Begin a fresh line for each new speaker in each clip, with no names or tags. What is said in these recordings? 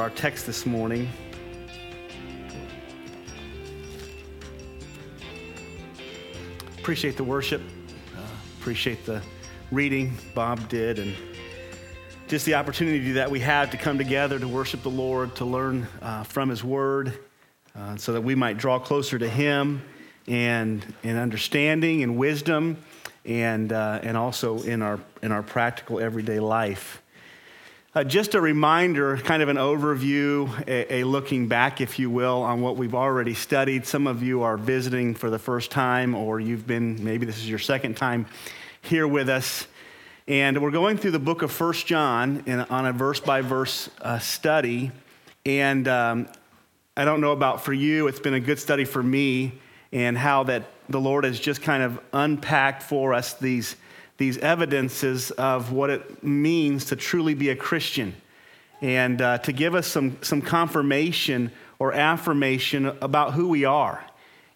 our text this morning. Appreciate the worship, appreciate the reading Bob did, and just the opportunity that we have to come together to worship the Lord, to learn uh, from His Word, uh, so that we might draw closer to Him and in understanding and wisdom, and, uh, and also in our, in our practical everyday life. Uh, just a reminder, kind of an overview, a, a, looking back, if you will, on what we've already studied. Some of you are visiting for the first time, or you've been, maybe this is your second time here with us. And we're going through the book of First John in, on a verse by verse study. And um, I don't know about for you, it's been a good study for me, and how that the Lord has just kind of unpacked for us these these evidences of what it means to truly be a Christian and uh, to give us some, some confirmation or affirmation about who we are.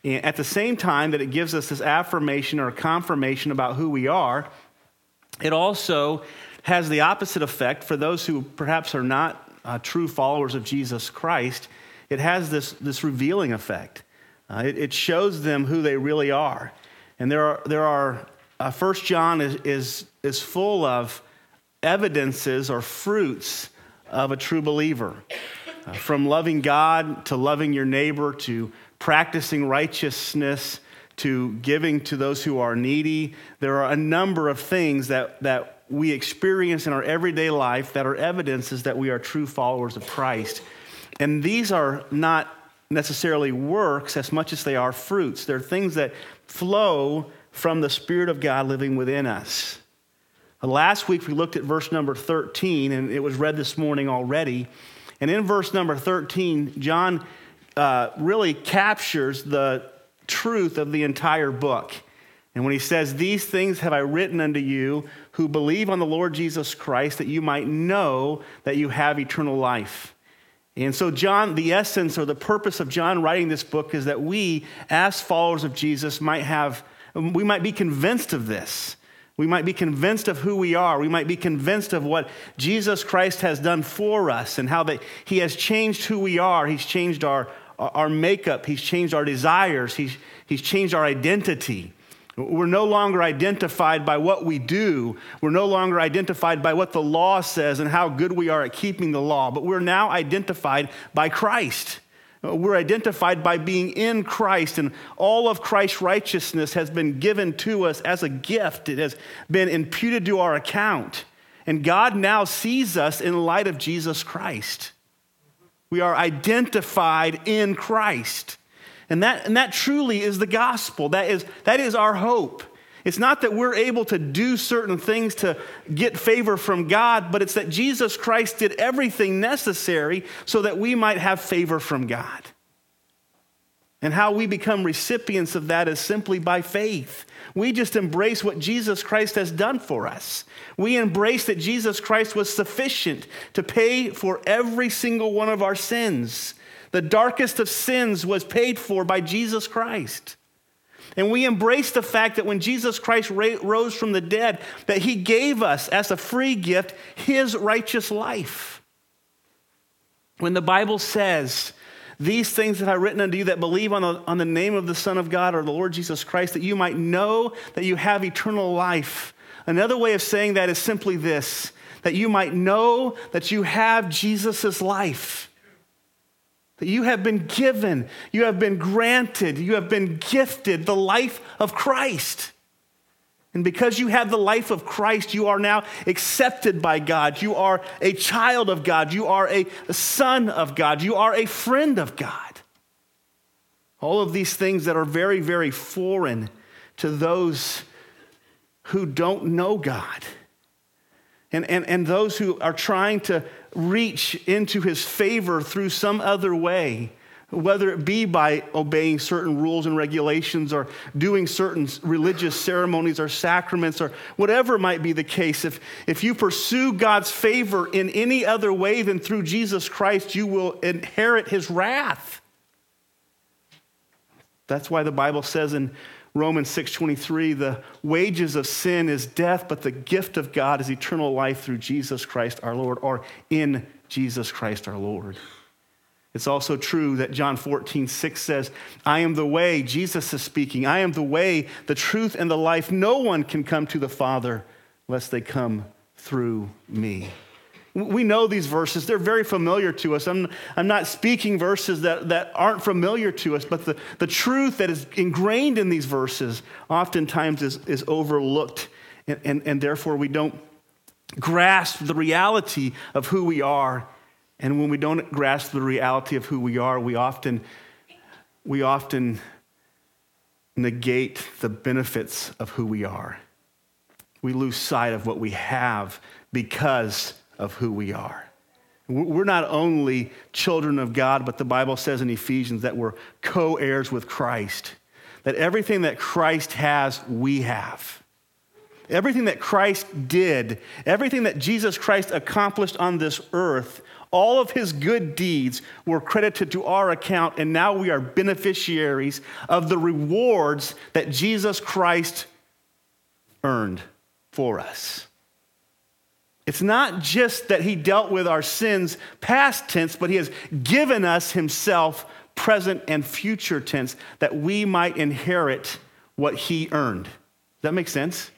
And at the same time that it gives us this affirmation or confirmation about who we are, it also has the opposite effect for those who perhaps are not uh, true followers of Jesus Christ. It has this, this revealing effect. Uh, it, it shows them who they really are. And there are, there are uh, 1 John is, is, is full of evidences or fruits of a true believer. Uh, from loving God to loving your neighbor to practicing righteousness to giving to those who are needy. There are a number of things that, that we experience in our everyday life that are evidences that we are true followers of Christ. And these are not necessarily works as much as they are fruits. They're things that flow from the Spirit of God living within us. Uh, last week we looked at verse number 13, and it was read this morning already. And in verse number 13, John uh, really captures the truth of the entire book. And when he says, These things have I written unto you who believe on the Lord Jesus Christ, that you might know that you have eternal life. And so, John, the essence or the purpose of John writing this book is that we, as followers of Jesus, might have Um, we might be convinced of this. We might be convinced of who we are. We might be convinced of what Jesus Christ has done for us and how that He has changed who we are. He's changed our, our makeup, He's changed our desires, He's, he's changed our identity. We're no longer identified by what we do. We're no longer identified by what the law says and how good we are at keeping the law, but we're now identified by Christ. Uh, we're identified by being in Christ, and all of Christ's righteousness has been given to us as a gift. It has been imputed to our account. And God now sees us in light of Jesus Christ. We are identified in Christ. And that, and that truly is the gospel. That is, that is our hope. It's not that we're able to do certain things to get favor from God, but it's that Jesus Christ did everything necessary so that we might have favor from God. And how we become recipients of that is simply by faith. We just embrace what Jesus Christ has done for us. We embrace that Jesus Christ was sufficient to pay for every single one of our sins. The darkest of sins was paid for by Jesus Christ. And we embrace the fact that when Jesus Christ rose from the dead, that he gave us as a free gift his righteous life. When the Bible says, these things that I've written unto you that believe on the, on the name of the Son of God or the Lord Jesus Christ, that you might know that you have eternal life. Another way of saying that is simply this that you might know that you have Jesus' life that you have been given, you have been granted, you have been gifted the life of Christ. And because you have the life of Christ, you are now accepted by God. You are a child of God. You are a son of God. You are a friend of God. All of these things that are very, very foreign to those who don't know God and, and, and those who are trying to reach into his favor through some other way, whether it be by obeying certain rules and regulations or doing certain religious ceremonies or sacraments or whatever might be the case, if, if you pursue God's favor in any other way than through Jesus Christ, you will inherit his wrath. That's why the Bible says in Romans 6:23, the wages of sin is death, but the gift of God is eternal life through Jesus Christ our Lord, or in Jesus Christ our Lord. It's also true that John 14, 6 says, I am the way, Jesus is speaking, I am the way, the truth, and the life. No one can come to the Father unless they come through me. We know these verses, they're very familiar to us. I'm, I'm not speaking verses that, that aren't familiar to us, but the, the truth that is ingrained in these verses oftentimes is, is overlooked, and, and, and therefore we don't grasp the reality of who we are and when we don't grasp the reality of who we are, we often, we often negate the benefits of who we are. We lose sight of what we have because of who we are. We're not only children of God, but the Bible says in Ephesians that we're co heirs with Christ, that everything that Christ has, we have. Everything that Christ did, everything that Jesus Christ accomplished on this earth, all of his good deeds were credited to our account, and now we are beneficiaries of the rewards that Jesus Christ earned for us. It's not just that he dealt with our sins past tense, but he has given us himself present and future tense that we might inherit what he earned. Does that make sense?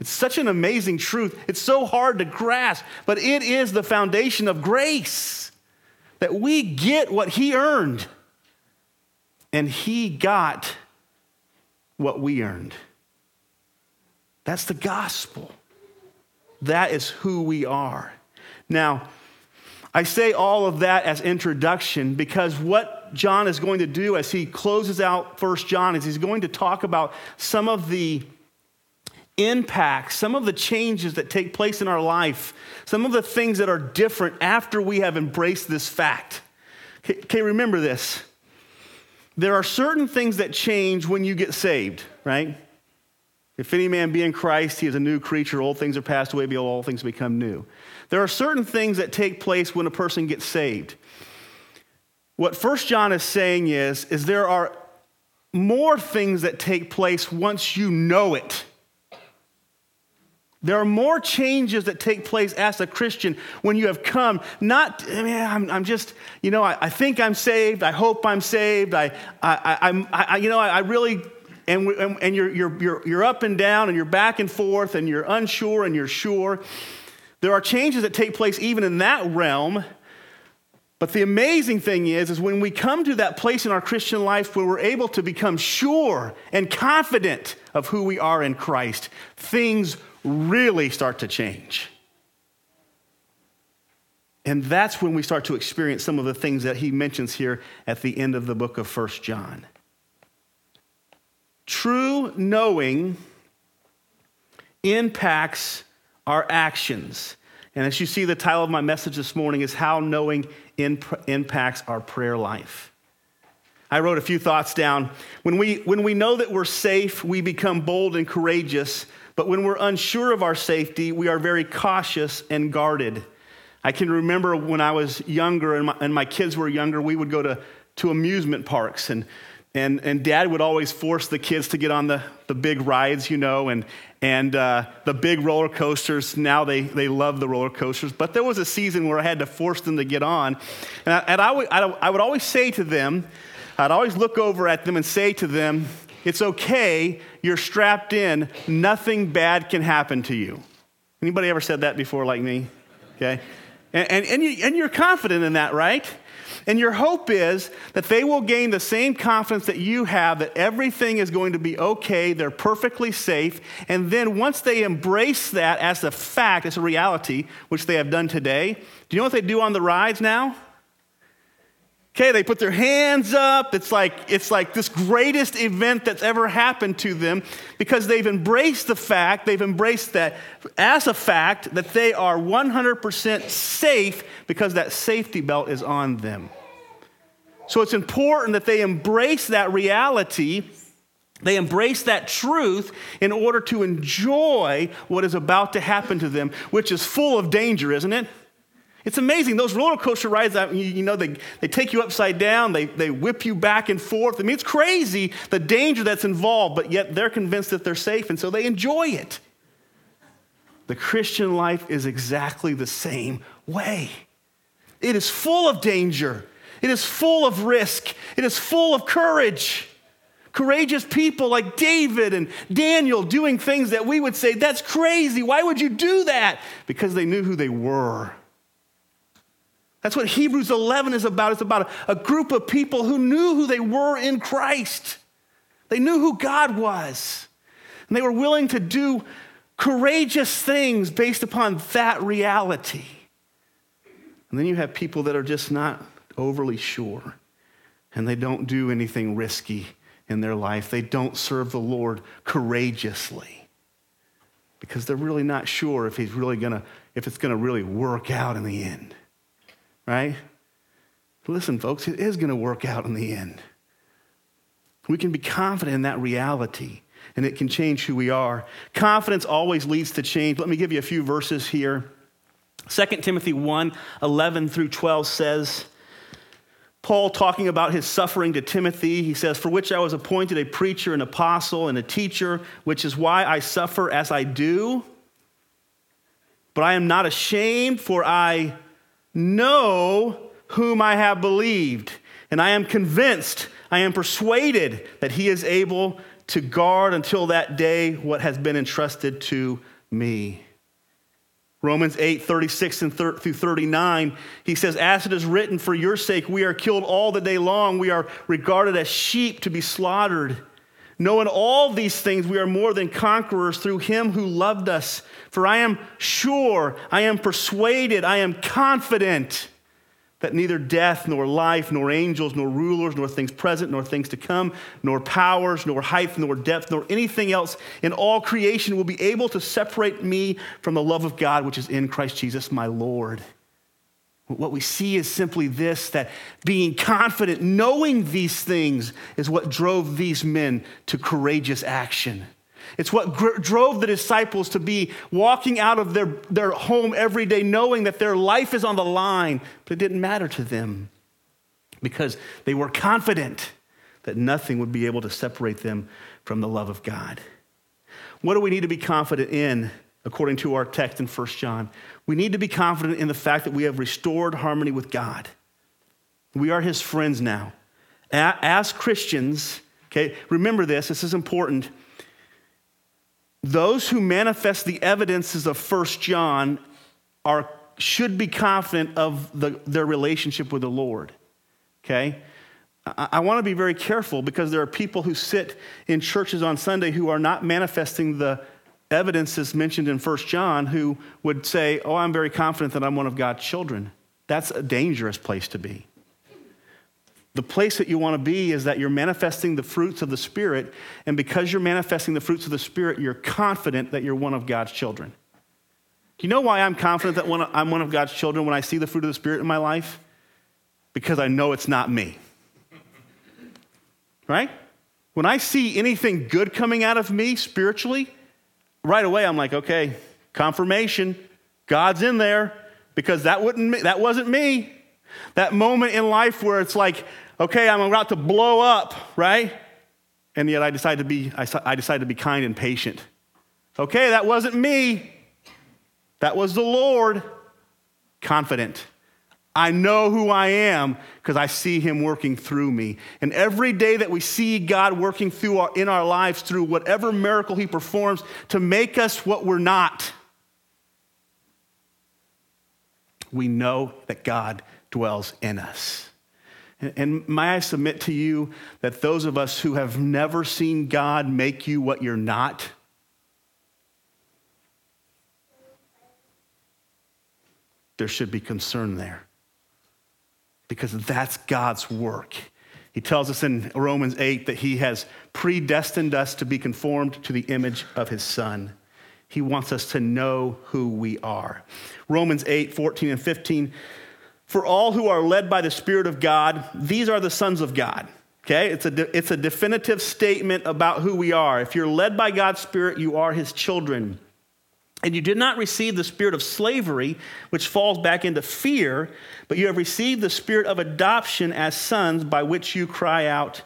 It's such an amazing truth. It's so hard to grasp, but it is the foundation of grace that we get what He earned. And He got what we earned. That's the gospel. That is who we are. Now, I say all of that as introduction because what John is going to do as he closes out First John is he's going to talk about some of the impacts, some of the changes that take place in our life, some of the things that are different after we have embraced this fact. Okay, remember this. There are certain things that change when you get saved, right? If any man be in Christ, he is a new creature. Old things are passed away, behold, all things become new. There are certain things that take place when a person gets saved. What First John is saying is, is there are more things that take place once you know it. There are more changes that take place as a Christian when you have come. Not, I mean, I'm, I'm just, you know, I, I, think I'm saved. I hope I'm saved. I, I, I'm, I, you know, I, I really, and, and you're, you're, you're, you're up and down and you're back and forth and you're unsure and you're sure. There are changes that take place even in that realm. But the amazing thing is, is when we come to that place in our Christian life where we're able to become sure and confident of who we are in Christ, things really start to change. And that's when we start to experience some of the things that he mentions here at the end of the book of First John. True knowing impacts our actions. And as you see, the title of my message this morning is How Knowing Imp- Impacts Our Prayer Life. I wrote a few thoughts down. When we, when we know that we're safe, we become bold and courageous but when we're unsure of our safety, we are very cautious and guarded. I can remember when I was younger and my, and my kids were younger, we would go to, to amusement parks and and, and dad would always force the kids to get on the, the big rides, you know, and, and uh, the big roller coasters. Now they, they love the roller coasters. But there was a season where I had to force them to get on. And I, and I, would, I would always say to them, I'd always look over at them and say to them, it's okay. You're strapped in. Nothing bad can happen to you. Anybody ever said that before, like me? Okay. And, and, and, you, and you're confident in that, right? And your hope is that they will gain the same confidence that you have that everything is going to be okay, they're perfectly safe. And then once they embrace that as a fact, as a reality, which they have done today, do you know what they do on the rides now? Okay, they put their hands up. It's like, it's like this greatest event that's ever happened to them because they've embraced the fact, they've embraced that as a fact that they are 100% safe because that safety belt is on them. So it's important that they embrace that reality, they embrace that truth in order to enjoy what is about to happen to them, which is full of danger, isn't it? It's amazing. Those roller coaster rides, you, know, they, they take you upside down, they, they whip you back and forth. I mean, it's crazy the danger that's involved, but yet they're convinced that they're safe, and so they enjoy it. The Christian life is exactly the same way. It is full of danger, it is full of risk, it is full of courage. Courageous people like David and Daniel doing things that we would say, that's crazy. Why would you do that? Because they knew who they were. That's what Hebrews 11 is about. It's about a, group of people who knew who they were in Christ. They knew who God was. And they were willing to do courageous things based upon that reality. And then you have people that are just not overly sure and they don't do anything risky in their life. They don't serve the Lord courageously because they're really not sure if he's really going to if it's going to really work out in the end right? Listen, folks, it is going to work out in the end. We can be confident in that reality, and it can change who we are. Confidence always leads to change. Let me give you a few verses here. 2 Timothy 1 11 through 12 says, Paul talking about his suffering to Timothy, he says, For which I was appointed a preacher, an apostle, and a teacher, which is why I suffer as I do. But I am not ashamed, for I know whom I have believed, and I am convinced, I am persuaded that he is able to guard until that day what has been entrusted to me. Romans 8, 36 and through 39, he says, As it is written, for your sake we are killed all the day long. We are regarded as sheep to be slaughtered. Knowing all these things, we are more than conquerors through him who loved us. For I am sure, I am persuaded, I am confident that neither death, nor life, nor angels, nor rulers, nor things present, nor things to come, nor powers, nor height, nor depth, nor anything else in all creation will be able to separate me from the love of God which is in Christ Jesus my Lord. What we see is simply this that being confident, knowing these things, is what drove these men to courageous action. It's what gr- drove the disciples to be walking out of their, their home every day, knowing that their life is on the line, but it didn't matter to them because they were confident that nothing would be able to separate them from the love of God. What do we need to be confident in according to our text in 1 John? We need to be confident in the fact that we have restored harmony with God. We are his friends now. As Christians, okay, remember this, this is important. Those who manifest the evidences of 1 John are, should be confident of the, their relationship with the Lord, okay? I want to be very careful because there are people who sit in churches on Sunday who are not manifesting the evidence is mentioned in 1 John who would say, Oh, I'm very confident that I'm one of God's children. That's a dangerous place to be. The place that you want to be is that you're manifesting the fruits of the Spirit, and because you're manifesting the fruits of the Spirit, you're confident that you're one of God's children. Do you know why I'm confident that I'm one of God's children when I see the fruit of the Spirit in my life? Because I know it's not me. Right? When I see anything good coming out of me spiritually, right away I'm like, okay, confirmation, God's in there because that wouldn't that wasn't me. That moment in life where it's like, okay, I'm about to blow up, right? And yet I decided to be I decided to be kind and patient. Okay, that wasn't me. That was the Lord. Confident. I know who I am because I see him working through me. And every day that we see God working through our, in our lives through whatever miracle he performs to make us what we're not, we know that God dwells in us. And, and may I submit to you that those of us who have never seen God make you what you're not, there should be concern there because that's God's work. He tells us in Romans 8 that he has predestined us to be conformed to the image of his son. He wants us to know who we are. Romans 8, 14 and 15. For all who are led by the Spirit of God, these are the sons of God. Okay? It's a, de- it's a definitive statement about who we are. If you're led by God's Spirit, you are his children. And you did not receive the spirit of slavery, which falls back into fear, but you have received the spirit of adoption as sons, by which you cry out,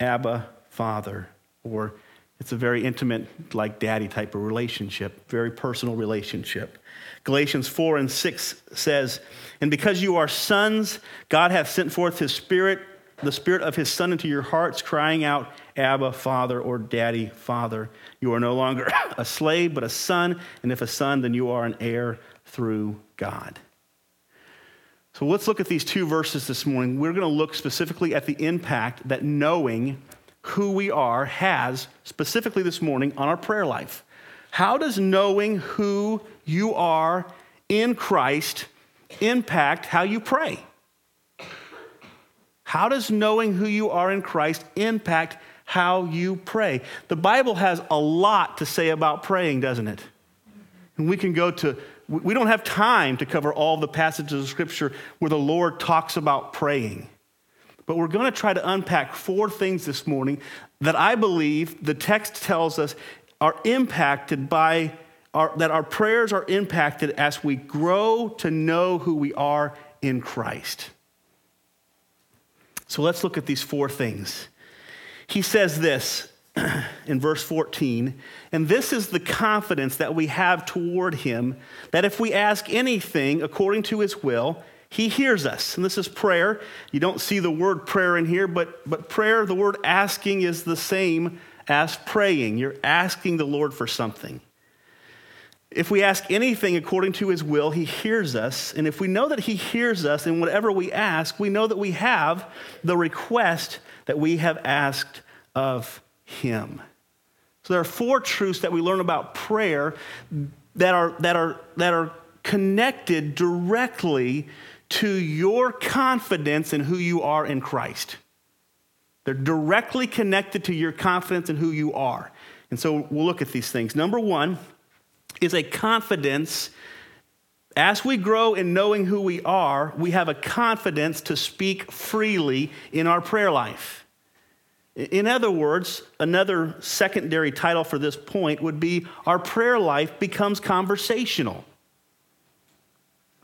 Abba, Father. Or it's a very intimate, like daddy type of relationship, very personal relationship. Galatians 4 and 6 says, And because you are sons, God hath sent forth his spirit, the spirit of his son into your hearts, crying out, Abba, Father, or Daddy, Father. You are no longer a slave, but a son. And if a son, then you are an heir through God. So let's look at these two verses this morning. We're going to look specifically at the impact that knowing who we are has, specifically this morning, on our prayer life. How does knowing who you are in Christ impact how you pray? How does knowing who you are in Christ impact how you pray. The Bible has a lot to say about praying, doesn't it? And we can go to, we don't have time to cover all the passages of Scripture where the Lord talks about praying. But we're going to try to unpack four things this morning that I believe the text tells us are impacted by, our, that our prayers are impacted as we grow to know who we are in Christ. So let's look at these four things he says this in verse 14, and this is the confidence that we have toward him that if we ask anything according to his will, he hears us. And this is prayer. You don't see the word prayer in here, but, but prayer, the word asking, is the same as praying. You're asking the Lord for something. If we ask anything according to his will, he hears us. And if we know that he hears us in whatever we ask, we know that we have the request that we have asked of him. So there are four truths that we learn about prayer that are, that are, that are connected directly to your confidence in who you are in Christ. They're directly connected to your confidence in who you are. And so we'll look at these things. Number one is a confidence. As we grow in knowing who we are, we have a confidence to speak freely in our prayer life. In other words, another secondary title for this point would be Our Prayer Life Becomes Conversational.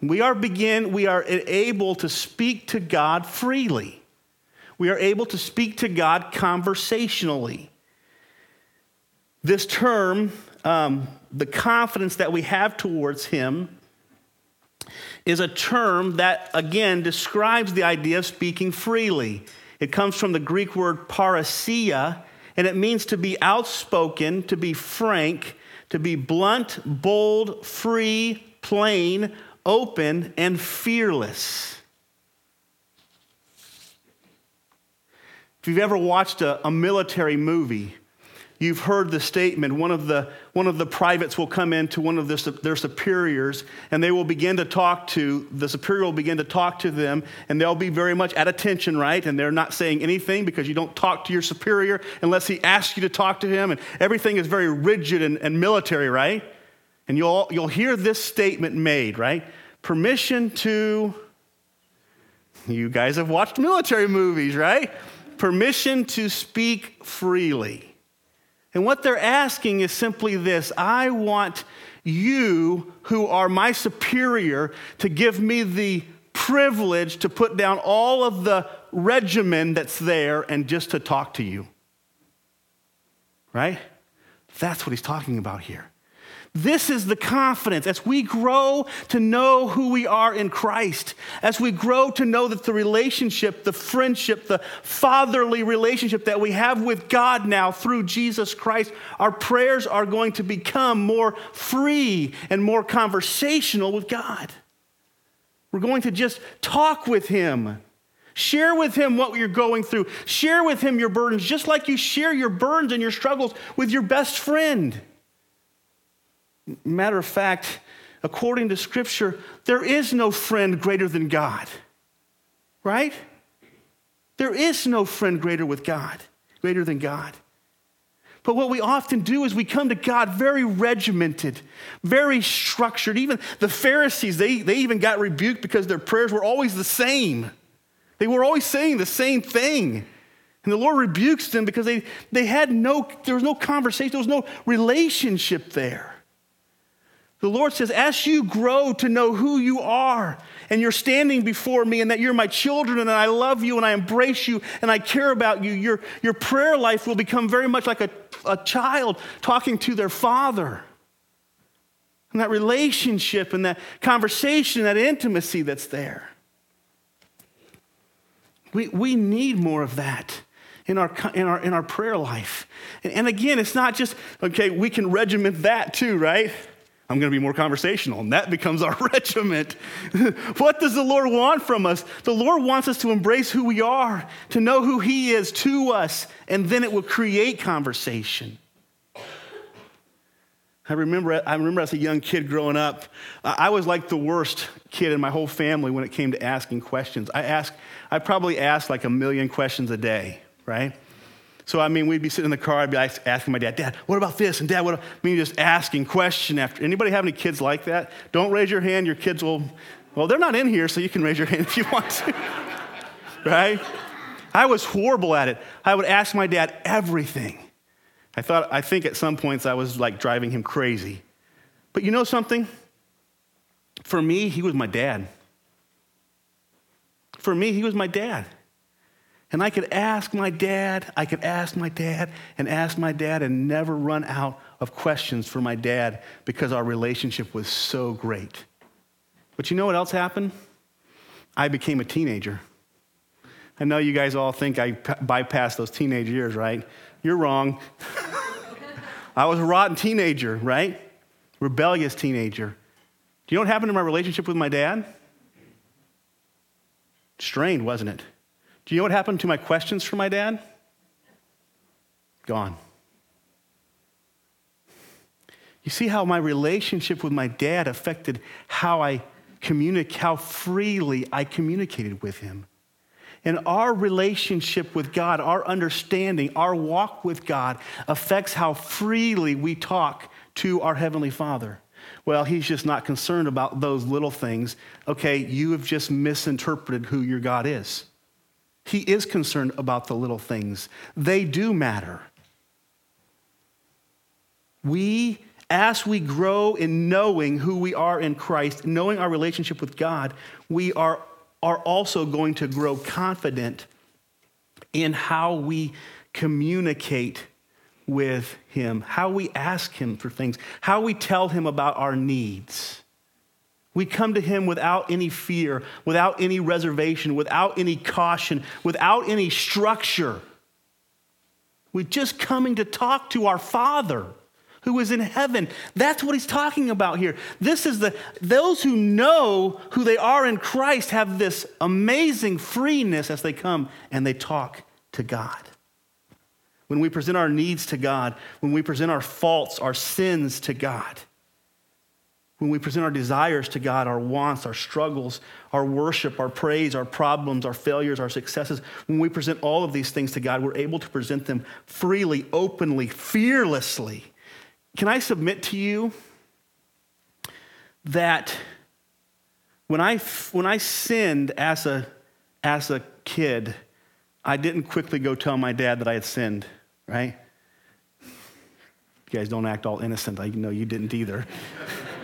We are begin, we are able to speak to God freely. We are able to speak to God conversationally. This term, um, the confidence that we have towards Him, is a term that, again, describes the idea of speaking freely. It comes from the Greek word parrhesia, and it means to be outspoken, to be frank, to be blunt, bold, free, plain, open, and fearless. If you've ever watched a, a military movie, You've heard the statement. One of the, one of the privates will come in to one of their, their superiors and they will begin to talk to, the superior will begin to talk to them and they'll be very much at attention, right? And they're not saying anything because you don't talk to your superior unless he asks you to talk to him. And everything is very rigid and, and military, right? And you'll, you'll hear this statement made, right? Permission to, you guys have watched military movies, right? Permission to speak freely. And what they're asking is simply this I want you, who are my superior, to give me the privilege to put down all of the regimen that's there and just to talk to you. Right? That's what he's talking about here. This is the confidence as we grow to know who we are in Christ, as we grow to know that the relationship, the friendship, the fatherly relationship that we have with God now through Jesus Christ, our prayers are going to become more free and more conversational with God. We're going to just talk with Him. Share with him what you're going through. Share with him your burdens, just like you share your burdens and your struggles with your best friend. Matter of fact, according to Scripture, there is no friend greater than God, right? There is no friend greater with God, greater than God. But what we often do is we come to God very regimented, very structured. Even the Pharisees, they, they even got rebuked because their prayers were always the same. They were always saying the same thing. And the Lord rebukes them because they, they had no, there was no conversation, there was no relationship there. The Lord says, as you grow to know who you are, and you're standing before me, and that you're my children, and I love you, and I embrace you, and I care about you, your, your prayer life will become very much like a, a child talking to their father. And that relationship, and that conversation, that intimacy that's there. We, we need more of that in our, in our, in our prayer life. And, and again, it's not just, okay, we can regiment that too, right? I'm going to be more conversational, and that becomes our regiment. what does the Lord want from us? The Lord wants us to embrace who we are, to know who He is to us, and then it will create conversation. I remember, I remember as a young kid growing up, I was like the worst kid in my whole family when it came to asking questions. I asked, I probably asked like a million questions a day, right? So, I mean, we'd be sitting in the car, I'd be asking my dad, Dad, what about this? And Dad, what? I mean, just asking question after. Anybody have any kids like that? Don't raise your hand, your kids will, well, they're not in here, so you can raise your hand if you want to, right? I was horrible at it. I would ask my dad everything. I thought, I think at some points I was like driving him crazy. But you know something? For me, he was my dad. For me, he was my dad. And I could ask my dad, I could ask my dad and ask my dad and never run out of questions for my dad because our relationship was so great. But you know what else happened? I became a teenager. I know you guys all think I bypassed those teenage years, right? You're wrong. I was a rotten teenager, right? Rebellious teenager. Do you know what happened to my relationship with my dad? Strained, wasn't it? Do you know what happened to my questions for my dad? Gone. You see how my relationship with my dad affected how I communicate, how freely I communicated with him. And our relationship with God, our understanding, our walk with God affects how freely we talk to our Heavenly Father. Well, He's just not concerned about those little things. Okay, you have just misinterpreted who your God is. He is concerned about the little things, they do matter. We, as we grow in knowing who we are in Christ, knowing our relationship with God, we are are also going to grow confident in how we communicate with Him, how we ask Him for things, how we tell Him about our needs. We come to Him without any fear, without any reservation, without any caution, without any structure. We're just coming to talk to our Father who is in heaven. That's what he's talking about here. This is the those who know who they are in Christ have this amazing freeness as they come and they talk to God. When we present our needs to God, when we present our faults, our sins to God, when we present our desires to God, our wants, our struggles, our worship, our praise, our problems, our failures, our successes, when we present all of these things to God, we're able to present them freely, openly, fearlessly can I submit to you that when I, when I sinned as a, as a kid, I didn't quickly go tell my dad that I had sinned, right? You guys don't act all innocent. I know you didn't either.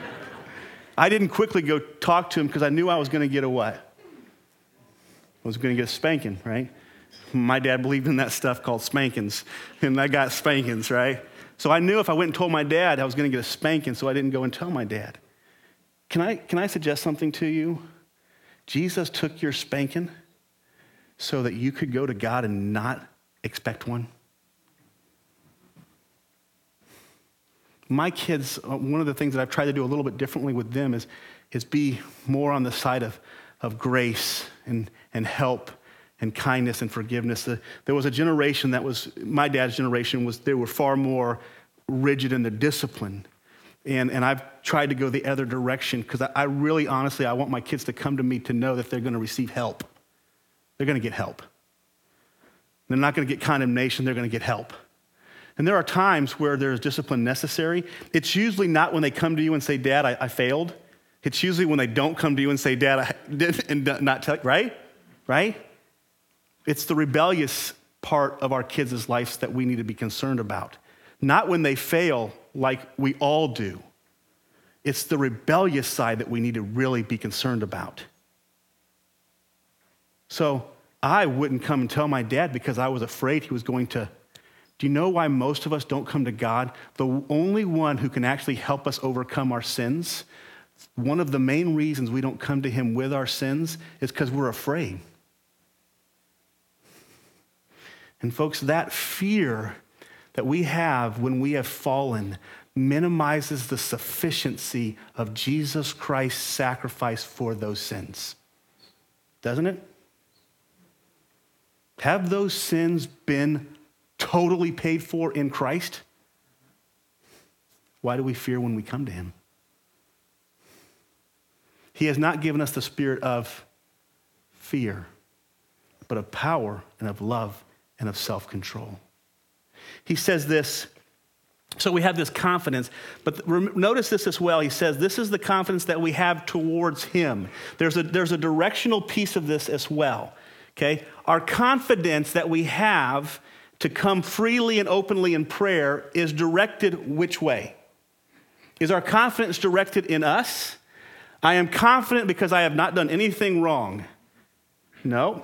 I didn't quickly go talk to him because I knew I was going to get a what? I was going to get a spanking, right? My dad believed in that stuff called spankings, and I got spankings, right? So I knew if I went and told my dad, I was going to get a spanking, so I didn't go and tell my dad. Can I, can I suggest something to you? Jesus took your spanking so that you could go to God and not expect one. My kids, uh, one of the things that I've tried to do a little bit differently with them is, is be more on the side of, of grace and, and help and kindness and forgiveness. There was a generation that was, my dad's generation was, they were far more rigid in their discipline. And, and I've tried to go the other direction because I, I really, honestly, I want my kids to come to me to know that they're going to receive help. They're going to get help. They're not going to get condemnation, they're going to get help. And there are times where there's discipline necessary. It's usually not when they come to you and say, Dad, I, I failed. It's usually when they don't come to you and say, Dad, I did, and not tell, right? Right? It's the rebellious part of our kids' lives that we need to be concerned about. Not when they fail, like we all do. It's the rebellious side that we need to really be concerned about. So I wouldn't come and tell my dad because I was afraid he was going to. Do you know why most of us don't come to God? The only one who can actually help us overcome our sins, one of the main reasons we don't come to him with our sins is because we're afraid. And, folks, that fear that we have when we have fallen minimizes the sufficiency of Jesus Christ's sacrifice for those sins. Doesn't it? Have those sins been totally paid for in Christ? Why do we fear when we come to Him? He has not given us the spirit of fear, but of power and of love and of self control. He says this. So we have this confidence, but notice this as well. He says, This is the confidence that we have towards Him. There's a, there's a directional piece of this as well. Okay? Our confidence that we have to come freely and openly in prayer is directed which way? Is our confidence directed in us? I am confident because I have not done anything wrong. No.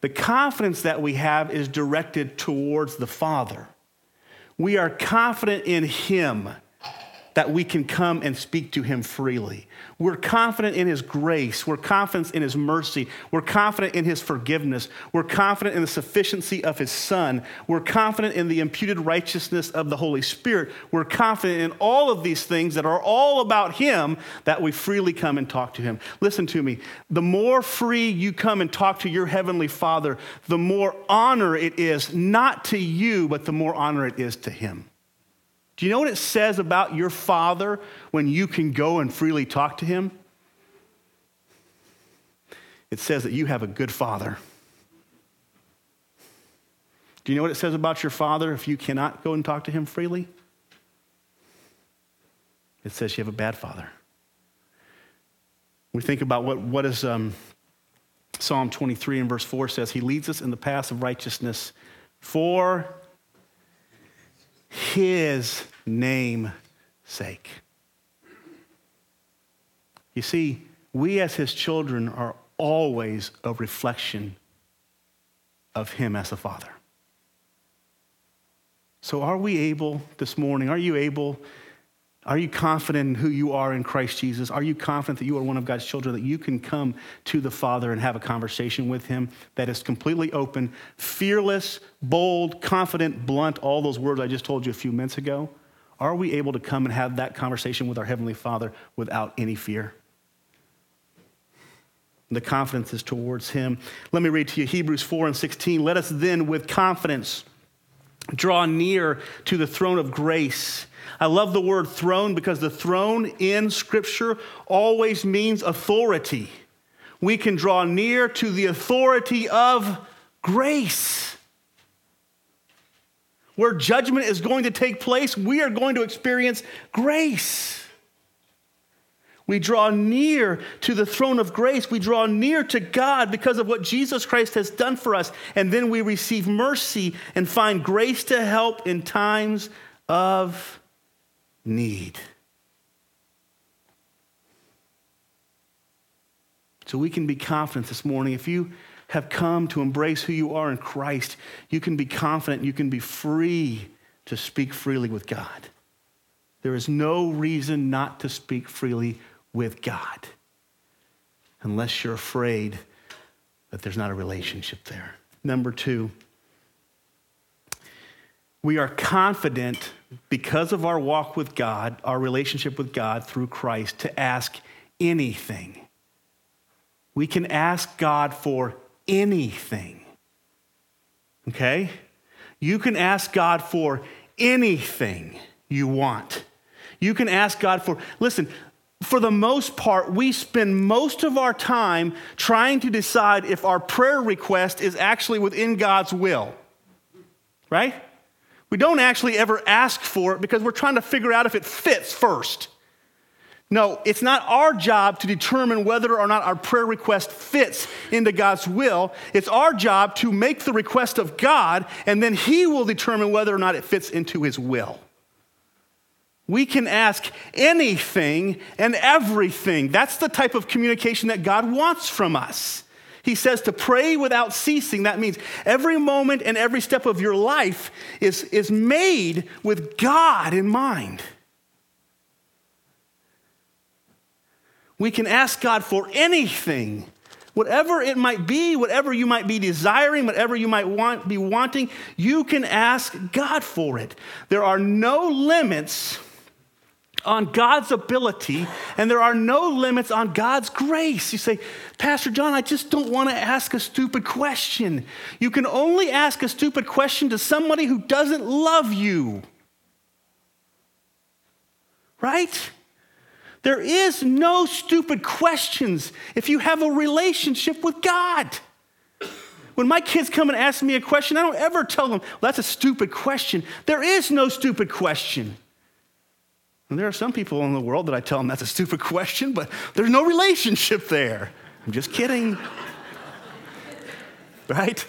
The confidence that we have is directed towards the Father. We are confident in Him that we can come and speak to him freely. We're confident in his grace. We're confident in his mercy. We're confident in his forgiveness. We're confident in the sufficiency of his son. We're confident in the imputed righteousness of the Holy Spirit. We're confident in all of these things that are all about him that we freely come and talk to him. Listen to me. The more free you come and talk to your heavenly father, the more honor it is, not to you, but the more honor it is to him. Do you know what it says about your father when you can go and freely talk to him? It says that you have a good father. Do you know what it says about your father if you cannot go and talk to him freely? It says you have a bad father. We think about what, what is um, Psalm 23 and verse 4 says, He leads us in the paths of righteousness for his name sake. You see, we as his children are always a reflection of him as a father. So, are we able this morning? Are you able are you confident in who you are in Christ Jesus? Are you confident that you are one of God's children, that you can come to the Father and have a conversation with Him that is completely open, fearless, bold, confident, blunt, all those words I just told you a few minutes ago? Are we able to come and have that conversation with our Heavenly Father without any fear? The confidence is towards Him. Let me read to you Hebrews 4 and 16. Let us then, with confidence, draw near to the throne of grace I love the word throne because the throne in Scripture always means authority. We can draw near to the authority of grace. Where judgment is going to take place, we are going to experience grace. We draw near to the throne of grace. We draw near to God because of what Jesus Christ has done for us. And then we receive mercy and find grace to help in times of need. So we can be confident this morning. If you have come to embrace who you are in Christ, you can be confident, you can be free to speak freely with God. There is no reason not to speak freely with God unless you're afraid that there's not a relationship there. Number two, we are confident because of our walk with God, our relationship with God through Christ, to ask anything. We can ask God for anything. Okay? You can ask God for anything you want. You can ask God for, listen, for the most part, we spend most of our time trying to decide if our prayer request is actually within God's will. Right? We don't actually ever ask for it because we're trying to figure out if it fits first. No, it's not our job to determine whether or not our prayer request fits into God's will. It's our job to make the request of God, and then He will determine whether or not it fits into His will. We can ask anything and everything. That's the type of communication that God wants from us. He says to pray without ceasing. That means every moment and every step of your life is, is made with God in mind. We can ask God for anything, whatever it might be, whatever you might be desiring, whatever you might want, be wanting, you can ask God for it. There are no limits on God's ability, and there are no limits on God's grace. You say, Pastor John, I just don't want to ask a stupid question. You can only ask a stupid question to somebody who doesn't love you. Right? There is no stupid questions if you have a relationship with God. When my kids come and ask me a question, I don't ever tell them, well, that's a stupid question. There is no stupid question. And there are some people in the world that I tell them that's a stupid question, but there's no relationship there. I'm just kidding. right?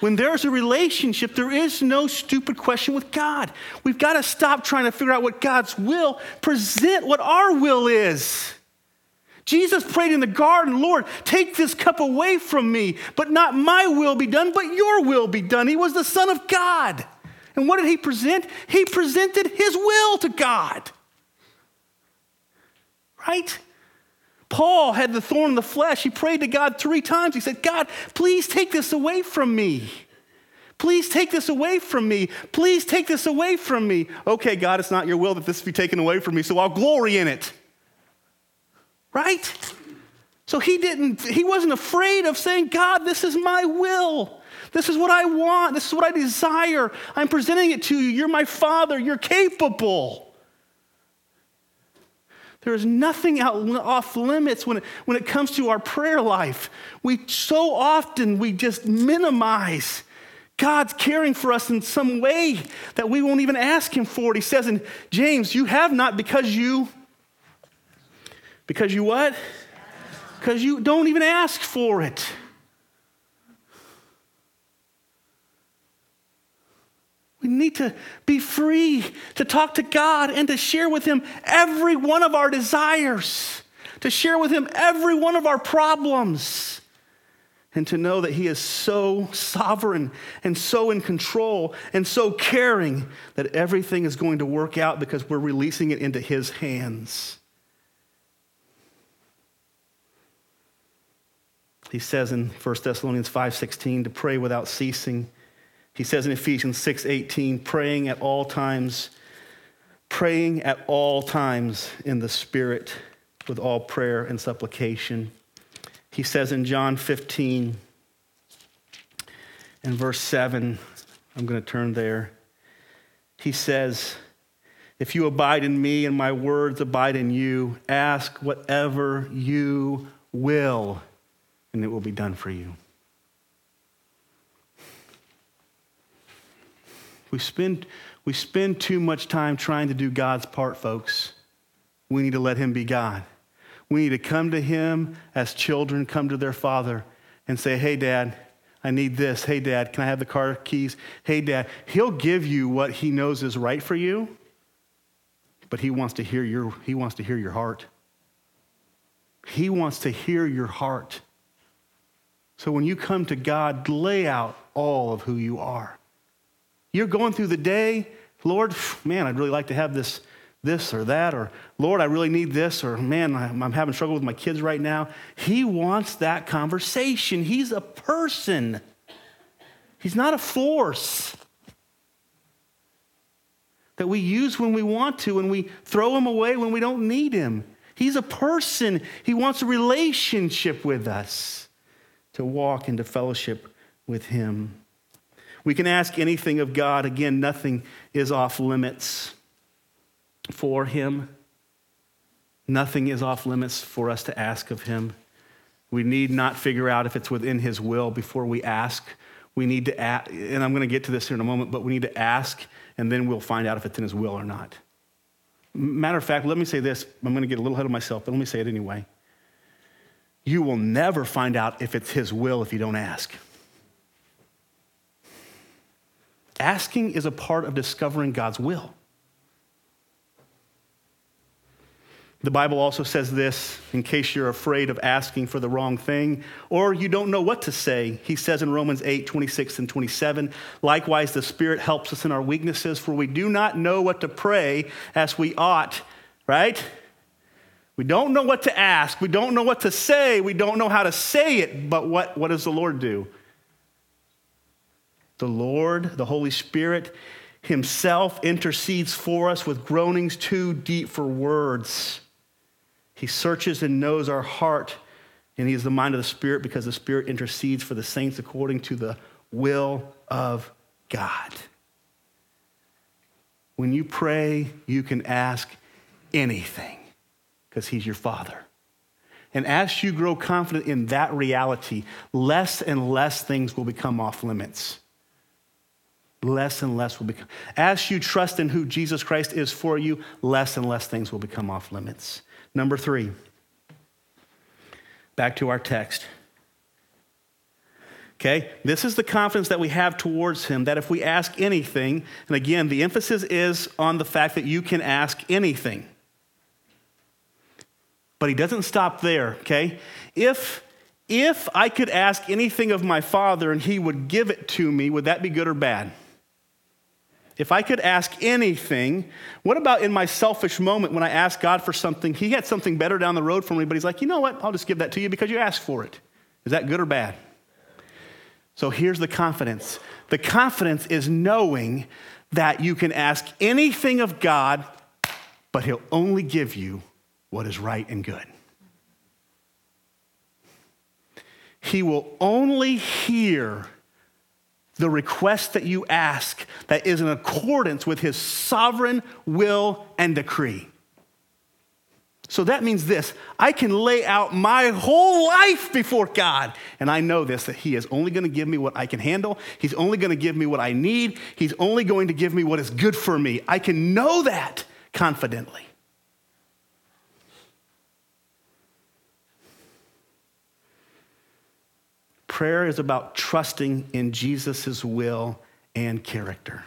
When there's a relationship, there is no stupid question with God. We've got to stop trying to figure out what God's will, present what our will is. Jesus prayed in the garden, Lord, take this cup away from me, but not my will be done, but your will be done. He was the Son of God. And what did he present? He presented his will to God. Right? Paul had the thorn in the flesh. He prayed to God three times. He said, God, please take this away from me. Please take this away from me. Please take this away from me. Okay, God, it's not your will that this be taken away from me, so I'll glory in it. Right? So he didn't, he wasn't afraid of saying, God, this is my will. This is what I want. This is what I desire. I'm presenting it to you. You're my father. You're capable. There is nothing out off limits when it, when it comes to our prayer life. We so often we just minimize God's caring for us in some way that we won't even ask him for it. He says in James, you have not because you because you what? Because you don't even ask for it. We need to be free to talk to God and to share with Him every one of our desires, to share with Him every one of our problems, and to know that He is so sovereign and so in control and so caring that everything is going to work out because we're releasing it into His hands. He says in 1 Thessalonians 5:16 to pray without ceasing. He says in Ephesians 6:18, praying at all times, praying at all times in the Spirit with all prayer and supplication. He says in John 15 and verse 7, I'm going to turn there. He says, If you abide in me and my words abide in you, ask whatever you will, and it will be done for you. We spend, we spend too much time trying to do God's part, folks. We need to let Him be God. We need to come to Him as children come to their Father and say, Hey, Dad, I need this. Hey, Dad, can I have the car keys? Hey, Dad. He'll give you what He knows is right for you, but He wants to hear your, he wants to hear your heart. He wants to hear your heart. So when you come to God, lay out all of who you are. You're going through the day, Lord, man, I'd really like to have this, this or that, or Lord, I really need this, or man, I'm having trouble with my kids right now. He wants that conversation. He's a person, he's not a force that we use when we want to and we throw him away when we don't need him. He's a person. He wants a relationship with us to walk into fellowship with him. We can ask anything of God. Again, nothing is off limits for Him. Nothing is off limits for us to ask of Him. We need not figure out if it's within His will before we ask. We need to ask, and I'm going to get to this here in a moment, but we need to ask, and then we'll find out if it's in His will or not. Matter of fact, let me say this. I'm going to get a little ahead of myself, but let me say it anyway. You will never find out if it's His will if you don't ask. Asking is a part of discovering God's will. The Bible also says this in case you're afraid of asking for the wrong thing or you don't know what to say. He says in Romans 8, 26 and 27, likewise, the Spirit helps us in our weaknesses, for we do not know what to pray as we ought, right? We don't know what to ask. We don't know what to say. We don't know how to say it. But what, what does the Lord do? The Lord, the Holy Spirit, Himself intercedes for us with groanings too deep for words. He searches and knows our heart, and He is the mind of the Spirit because the Spirit intercedes for the saints according to the will of God. When you pray, you can ask anything because He's your Father. And as you grow confident in that reality, less and less things will become off limits. Less and less will become. As you trust in who Jesus Christ is for you, less and less things will become off limits. Number three, back to our text. Okay, this is the confidence that we have towards Him that if we ask anything, and again, the emphasis is on the fact that you can ask anything. But He doesn't stop there, okay? If if I could ask anything of my Father and He would give it to me, would that be good or bad? If I could ask anything, what about in my selfish moment when I ask God for something? He had something better down the road for me, but He's like, you know what? I'll just give that to you because you asked for it. Is that good or bad? So here's the confidence the confidence is knowing that you can ask anything of God, but He'll only give you what is right and good. He will only hear the request that you ask that is in accordance with his sovereign will and decree. So that means this I can lay out my whole life before God, and I know this that He is only going to give me what I can handle. He's only going to give me what I need. He's only going to give me what is good for me. I can know that confidently. Prayer is about trusting in Jesus' will and character.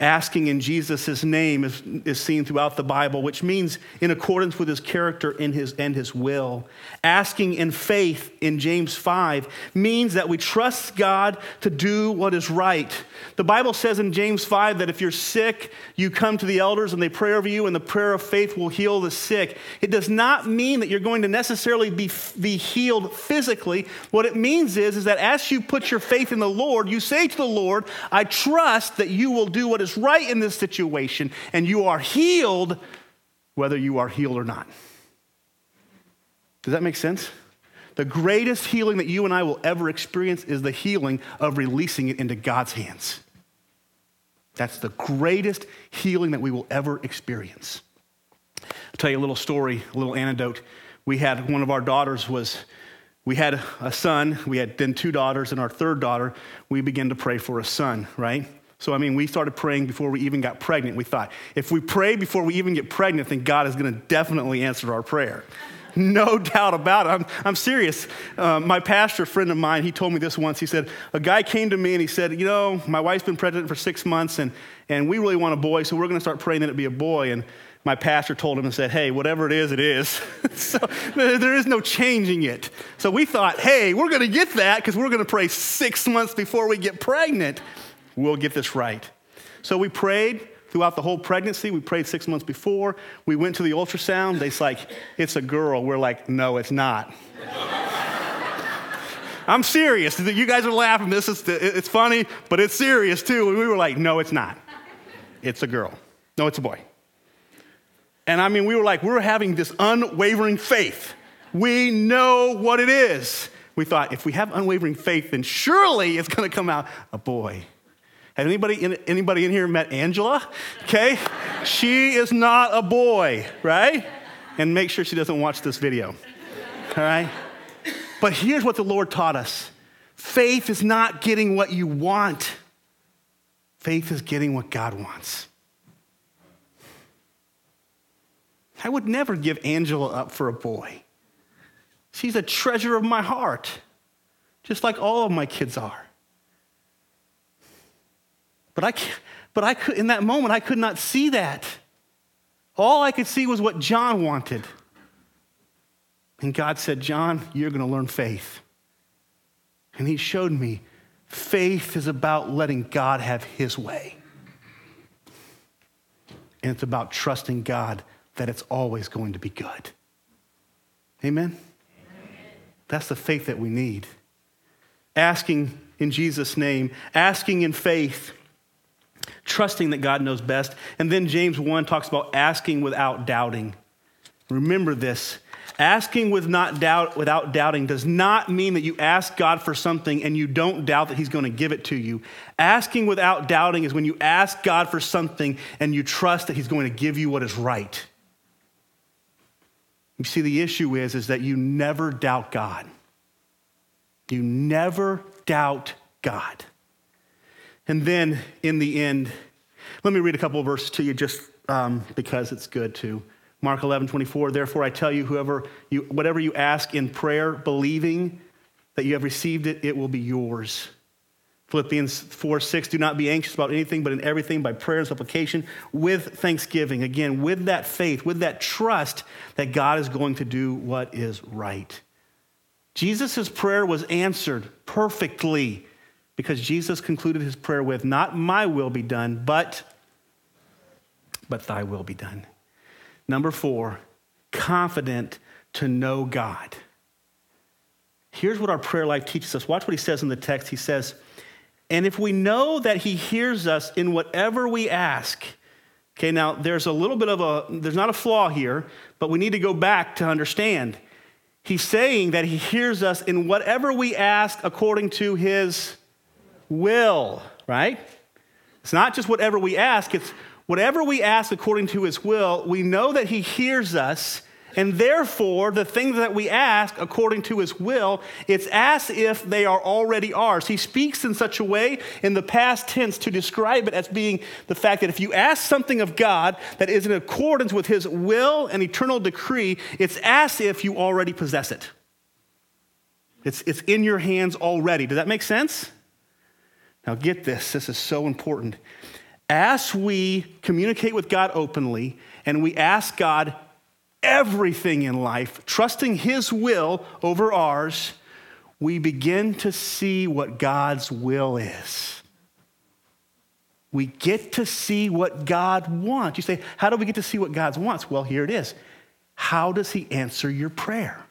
Asking in Jesus' name is, is seen throughout the Bible, which means in accordance with his character and his, and his will. Asking in faith in James 5 means that we trust God to do what is right. The Bible says in James 5 that if you're sick, you come to the elders and they pray over you, and the prayer of faith will heal the sick. It does not mean that you're going to necessarily be, be healed physically. What it means is, is that as you put your faith in the Lord, you say to the Lord, I trust that you will do what is is right in this situation, and you are healed whether you are healed or not. Does that make sense? The greatest healing that you and I will ever experience is the healing of releasing it into God's hands. That's the greatest healing that we will ever experience. I'll tell you a little story, a little anecdote. We had one of our daughters was we had a son, we had then two daughters, and our third daughter, we began to pray for a son, right? So, I mean, we started praying before we even got pregnant. We thought, if we pray before we even get pregnant, then God is going to definitely answer our prayer. No doubt about it. I'm, I'm serious. Uh, my pastor, friend of mine, he told me this once. He said, A guy came to me and he said, You know, my wife's been pregnant for six months and, and we really want a boy, so we're going to start praying that it be a boy. And my pastor told him and said, Hey, whatever it is, it is. so there is no changing it. So we thought, Hey, we're going to get that because we're going to pray six months before we get pregnant we'll get this right. So we prayed throughout the whole pregnancy. We prayed six months before. We went to the ultrasound. They're like, it's a girl. We're like, no, it's not. I'm serious. You guys are laughing. This is it's funny, but it's serious too. And we were like, no, it's not. It's a girl. No, it's a boy. And I mean, we were like, we're having this unwavering faith. We know what it is. We thought, if we have unwavering faith, then surely it's going to come out a boy. Anybody in, anybody in here met Angela? Okay? she is not a boy, right? And make sure she doesn't watch this video. All right? But here's what the Lord taught us faith is not getting what you want, faith is getting what God wants. I would never give Angela up for a boy. She's a treasure of my heart, just like all of my kids are. But I, but I could, in that moment, I could not see that. All I could see was what John wanted. And God said, John, you're going to learn faith. And he showed me faith is about letting God have his way. And it's about trusting God that it's always going to be good. Amen? Amen? That's the faith that we need. Asking in Jesus' name, asking in faith, trusting that God knows best. And then James 1 talks about asking without doubting. Remember this. Asking with not doubt, without doubting does not mean that you ask God for something and you don't doubt that He's going to give it to you. Asking without doubting is when you ask God for something and you trust that He's going to give you what is right. You see, the issue is, is that you never doubt God. You never doubt God. And then in the end, let me read a couple of verses to you just um, because it's good to. Mark 11, 24, therefore I tell you, whoever you, whatever you ask in prayer, believing that you have received it, it will be yours. Philippians 4, 6, do not be anxious about anything, but in everything by prayer and supplication with thanksgiving. Again, with that faith, with that trust that God is going to do what is right. Jesus' prayer was answered perfectly because Jesus concluded his prayer with, Not my will be done, but, but thy will be done. Number four, confident to know God. Here's what our prayer life teaches us. Watch what he says in the text. He says, And if we know that he hears us in whatever we ask, okay, now there's a little bit of a, there's not a flaw here, but we need to go back to understand. He's saying that he hears us in whatever we ask according to his will, right? It's not just whatever we ask, it's Whatever we ask according to his will, we know that he hears us, and therefore the things that we ask according to his will, it's as if they are already ours. He speaks in such a way in the past tense to describe it as being the fact that if you ask something of God that is in accordance with his will and eternal decree, it's as if you already possess it. It's, it's in your hands already. Does that make sense? Now, get this, this is so important as we communicate with God openly and we ask God everything in life, trusting His will over ours, we begin to see what God's will is. We get to see what God wants. You say, How do we get to see what God wants? Well, here it is. How does He answer your prayer?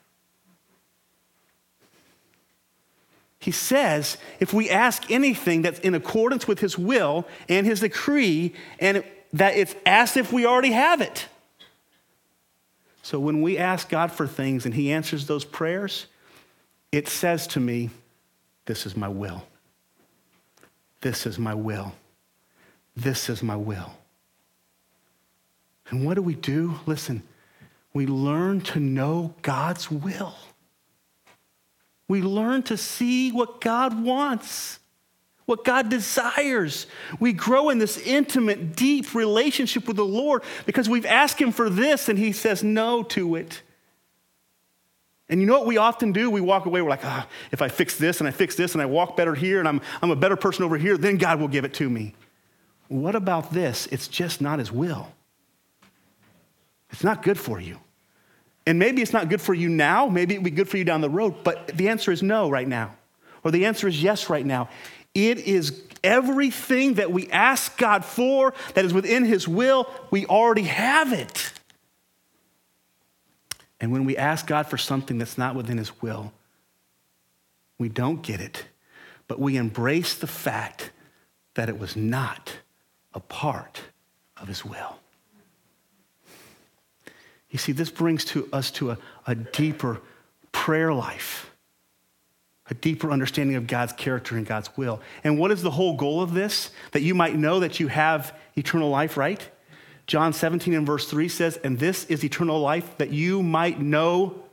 He says if we ask anything that's in accordance with his will and his decree, and that it's as if we already have it. So when we ask God for things and he answers those prayers, it says to me, This is my will. This is my will. This is my will. And what do we do? Listen, we learn to know God's will. We learn to see what God wants, what God desires. We grow in this intimate, deep relationship with the Lord because we've asked Him for this and He says no to it. And you know what we often do? We walk away, we're like, ah, if I fix this and I fix this and I walk better here and I'm, I'm a better person over here, then God will give it to me. What about this? It's just not His will. It's not good for you. And maybe it's not good for you now, maybe it'll be good for you down the road, but the answer is no right now. Or the answer is yes right now. It is everything that we ask God for that is within His will, we already have it. And when we ask God for something that's not within His will, we don't get it, but we embrace the fact that it was not a part of His will. You see, this brings to us to a, a deeper prayer life, a deeper understanding of God's character and God's will. And what is the whole goal of this? That you might know that you have eternal life, right? John 17 and verse 3 says, And this is eternal life, that you might know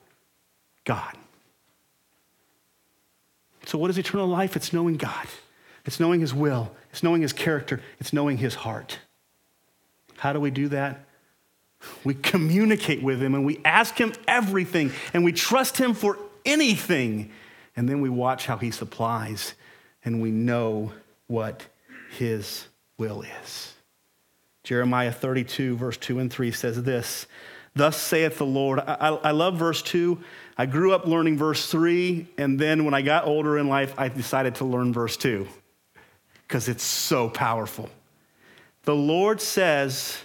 God. So, what is eternal life? It's knowing God, it's knowing His will, it's knowing His character, it's knowing His heart. How do we do that? We communicate with him and we ask him everything and we trust him for anything. And then we watch how he supplies and we know what his will is. Jeremiah 32, verse 2 and 3 says this Thus saith the Lord. I, I, I, love verse 2. I grew up learning verse 3, and then when I got older in life, I decided to learn verse 2 because it's so powerful. The Lord says,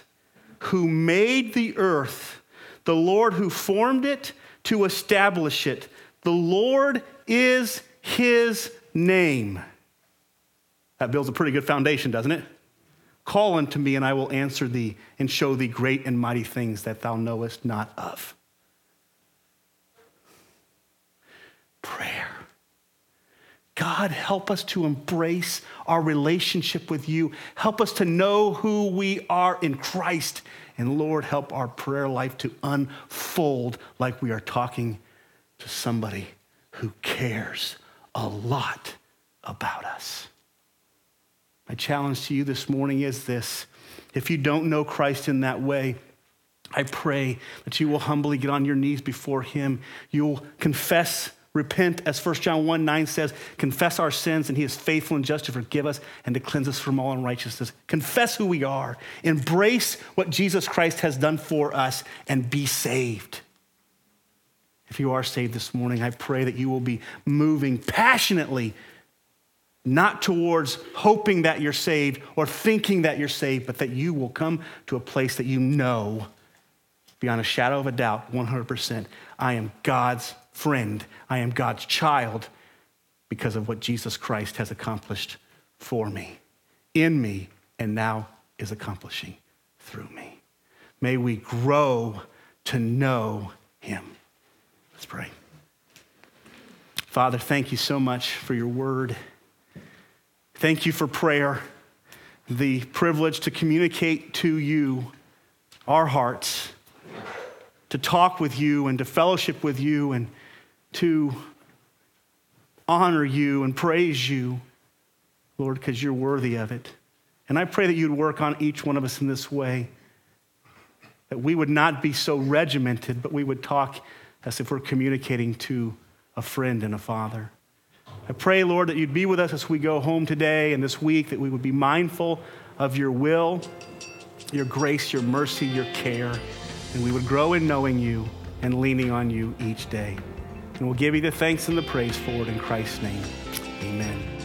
Who made the earth, the Lord who formed it to establish it, the Lord is his name. That builds a pretty good foundation, doesn't it? Call unto me, and I will answer thee and show thee great and mighty things that thou knowest not of. Prayer. God, help us to embrace our relationship with you. Help us to know who we are in Christ. And Lord, help our prayer life to unfold like we are talking to somebody who cares a lot about us. My challenge to you this morning is this if you don't know Christ in that way, I pray that you will humbly get on your knees before Him. You'll confess, repent, as 1 John 1 9 says, confess our sins, and He is faithful and just to forgive us and to cleanse us from all unrighteousness. Confess who we are, embrace what Jesus Christ has done for us, and be saved. If you are saved this morning, I pray that you will be moving passionately not towards hoping that you're saved or thinking that you're saved, but that you will come to a place that you know beyond a shadow of a doubt 100% I am God's friend, I am God's child because of what Jesus Christ has accomplished for me, in me, and now is accomplishing through me. May we grow to know him. Let's pray. Father, thank you so much for your word. Thank you for prayer, the privilege to communicate to you our hearts, to talk with you and to fellowship with you and to honor you and praise you, Lord, because you're worthy of it. And I pray that you'd work on each one of us in this way, that we would not be so regimented, but we would talk as if we're communicating to a friend and a father. I pray, Lord, that you'd be with us as we go home today and this week, that we would be mindful of your will, your grace, your mercy, your care, and we would grow in knowing you and leaning on you each day. And we'll give you the thanks and the praise for it in Christ's name. Amen.